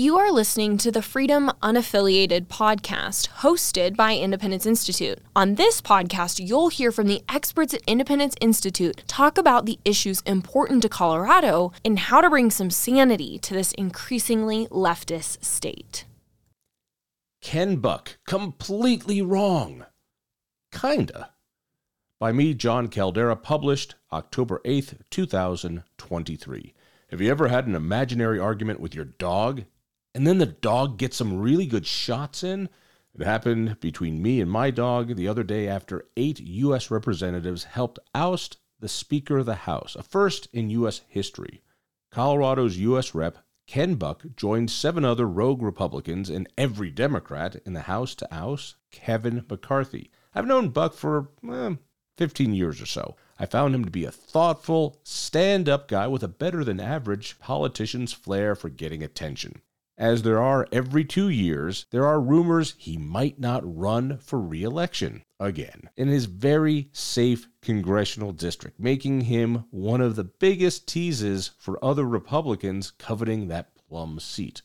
You are listening to the Freedom Unaffiliated podcast hosted by Independence Institute. On this podcast, you'll hear from the experts at Independence Institute talk about the issues important to Colorado and how to bring some sanity to this increasingly leftist state. Ken Buck, completely wrong. Kinda. By me, Jon Caldara, published October 8th, 2023. Have you ever had an imaginary argument with your dog and then the dog gets some really good shots in. It happened between me and my dog the other day after eight U.S. representatives helped oust the Speaker of the House, a first in U.S. history. Colorado's U.S. Rep. Ken Buck joined seven other rogue Republicans and every Democrat in the House to oust Kevin McCarthy. I've known Buck for eh, 15 years or so. I found him to be a thoughtful, stand up guy with a better than average politician's flair for getting attention as there are every two years, there are rumors he might not run for re election again in his very safe congressional district, making him one of the biggest teases for other Republicans coveting that plum seat.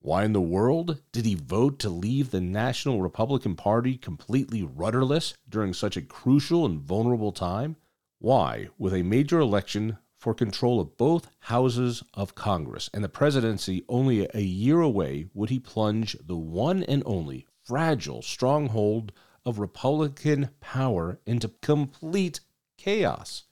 Why in the world did he vote to leave the National Republican Party completely rudderless during such a crucial and vulnerable time? Why, with a major election for control of both houses of Congress and the presidency only a year away, would he plunge the one and only fragile stronghold of Republican power into complete chaos.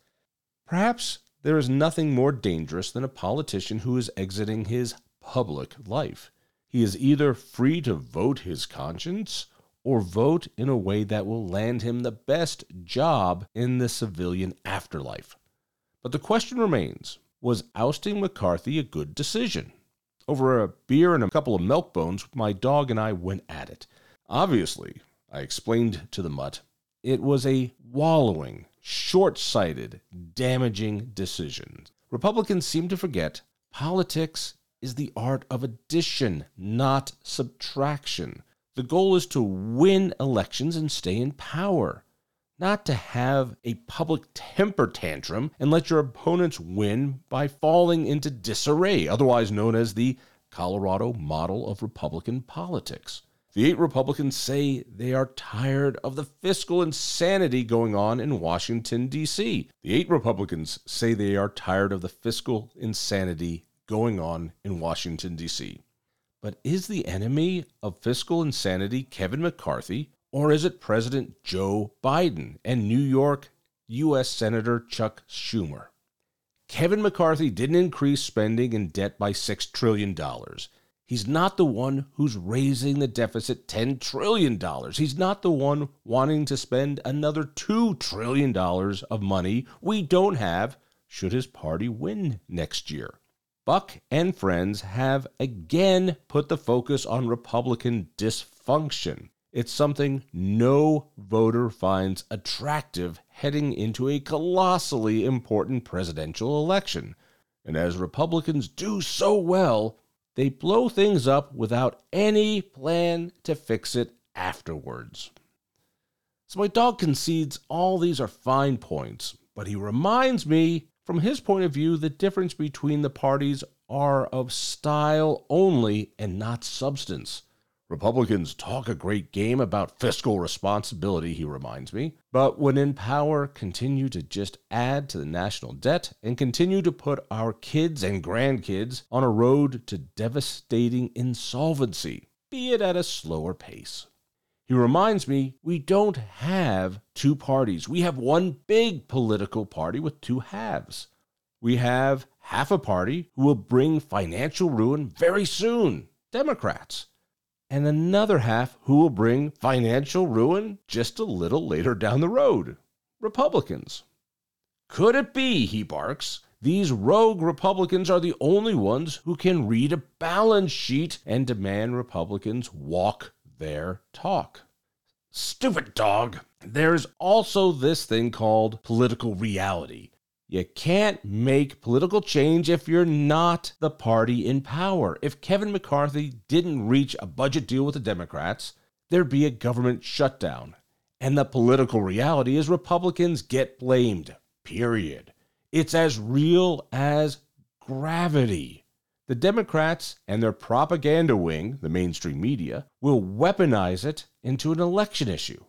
Perhaps there is nothing more dangerous than a politician who is exiting his public life. He is either free to vote his conscience or vote in a way that will land him the best job in the civilian afterlife. But the question remains was ousting McCarthy a good decision? Over a beer and a couple of milk bones, my dog and I went at it. Obviously, I explained to the mutt, it was a wallowing, short sighted, damaging decision. Republicans seem to forget politics is the art of addition, not subtraction. The goal is to win elections and stay in power not to have a public temper tantrum and let your opponents win by falling into disarray, otherwise known as the Colorado model of Republican politics. The eight Republicans say they are tired of the fiscal insanity going on in Washington, D.C. The eight Republicans say they are tired of the fiscal insanity going on in Washington, D.C. But is the enemy of fiscal insanity Kevin McCarthy, or is it President Joe Biden and New York U.S. Senator Chuck Schumer? Kevin McCarthy didn't increase spending and debt by $6 trillion. He's not the one who's raising the deficit $10 trillion. He's not the one wanting to spend another $2 trillion of money we don't have should his party win next year. Buck and friends have again put the focus on Republican dysfunction. It's something no voter finds attractive heading into a colossally important presidential election. And as Republicans do so well, they blow things up without any plan to fix it afterwards. So my dog concedes all these are fine points, but he reminds me, from his point of view, the difference between the parties are of style only and not substance. Republicans talk a great game about fiscal responsibility, he reminds me, but when in power, continue to just add to the national debt and continue to put our kids and grandkids on a road to devastating insolvency, be it at a slower pace. He reminds me we don't have two parties. We have one big political party with two halves. We have half a party who will bring financial ruin very soon Democrats and another half who will bring financial ruin just a little later down the road Republicans. Could it be, he barks, these rogue Republicans are the only ones who can read a balance sheet and demand Republicans walk their talk? Stupid dog. There's also this thing called political reality. You can't make political change if you're not the party in power. If Kevin McCarthy didn't reach a budget deal with the Democrats, there'd be a government shutdown. And the political reality is Republicans get blamed, period. It's as real as gravity. The Democrats and their propaganda wing, the mainstream media, will weaponize it into an election issue.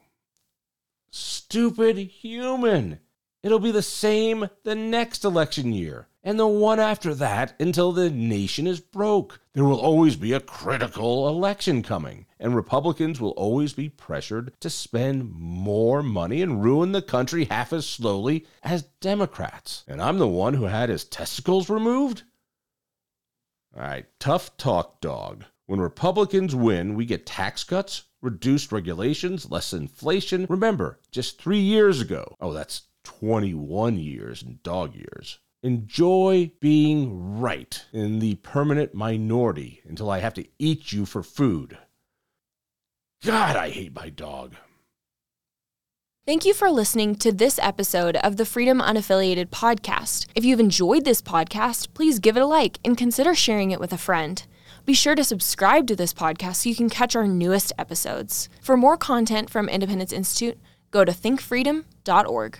Stupid human! It'll be the same the next election year and the one after that until the nation is broke. There will always be a critical election coming, and Republicans will always be pressured to spend more money and ruin the country half as slowly as Democrats. And I'm the one who had his testicles removed? All right, tough talk, dog. When Republicans win, we get tax cuts, reduced regulations, less inflation. Remember, just three years ago, oh, that's 21 years in dog years. Enjoy being right in the permanent minority until I have to eat you for food. God, I hate my dog. Thank you for listening to this episode of the Freedom Unaffiliated podcast. If you've enjoyed this podcast, please give it a like and consider sharing it with a friend. Be sure to subscribe to this podcast so you can catch our newest episodes. For more content from Independence Institute, go to thinkfreedom.org.